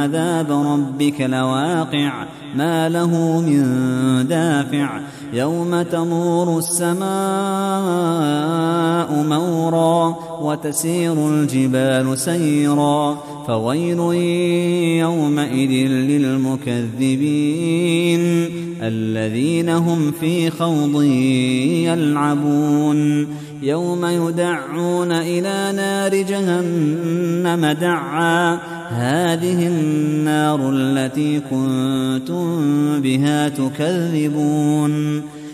عذاب ربك لواقع ما له من دافع. يوم تمور السماء مورا. وتسير الجبال سيرا فويل يومئذ للمكذبين الذين هم في خوض يلعبون يوم يدعون إلى نار جهنم دعا هذه النار التي كنتم بها تكذبون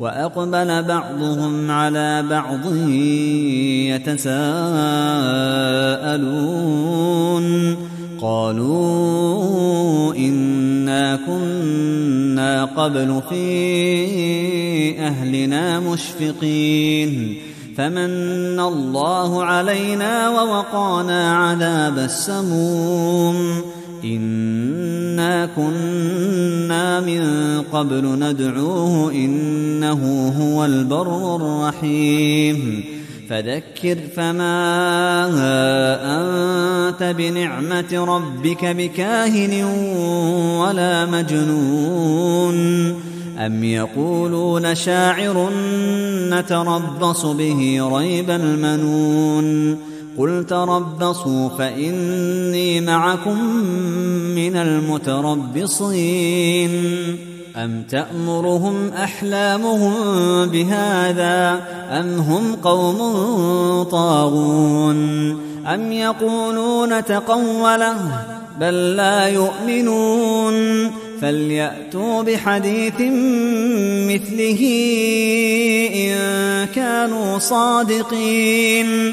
وأقبل بعضهم على بعض يتساءلون. قالوا إنا كنا قبل في أهلنا مشفقين. فمن الله علينا ووقانا عذاب السموم. إنا كنا من قبل ندعوه إنه هو البر الرحيم. فذكر فما أنت بنعمة ربك بكاهن ولا مجنون. أم يقولون شاعر نتربص به ريب المنون. قل تربصوا فإني معكم من المتربصين. أم تأمرهم أحلامهم بهذا؟ أم هم قوم طاغون؟ أم يقولون تقوله بل لا يؤمنون؟ فليأتوا بحديث مثله إن كانوا صادقين.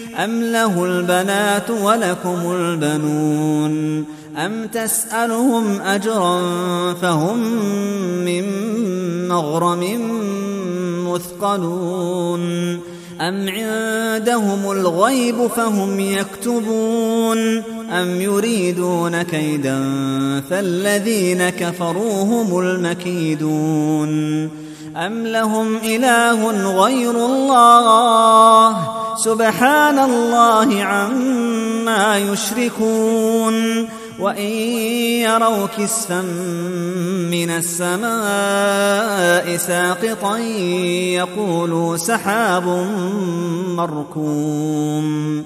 أم له البنات ولكم البنون أم تسألهم أجرا فهم من مغرم مثقلون أم عندهم الغيب فهم يكتبون أم يريدون كيدا فالذين كفروا هم المكيدون أم لهم إله غير الله سبحان الله عما يشركون وإن يروا كسفا من السماء ساقطا يقولوا سحاب مركوم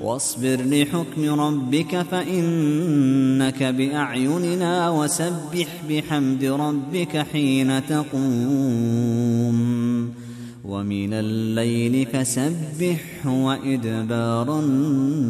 واصبر لحكم ربك فإنك بأعيننا وسبح بحمد ربك حين تقوم. ومن الليل فسبح وإدبار النجوم.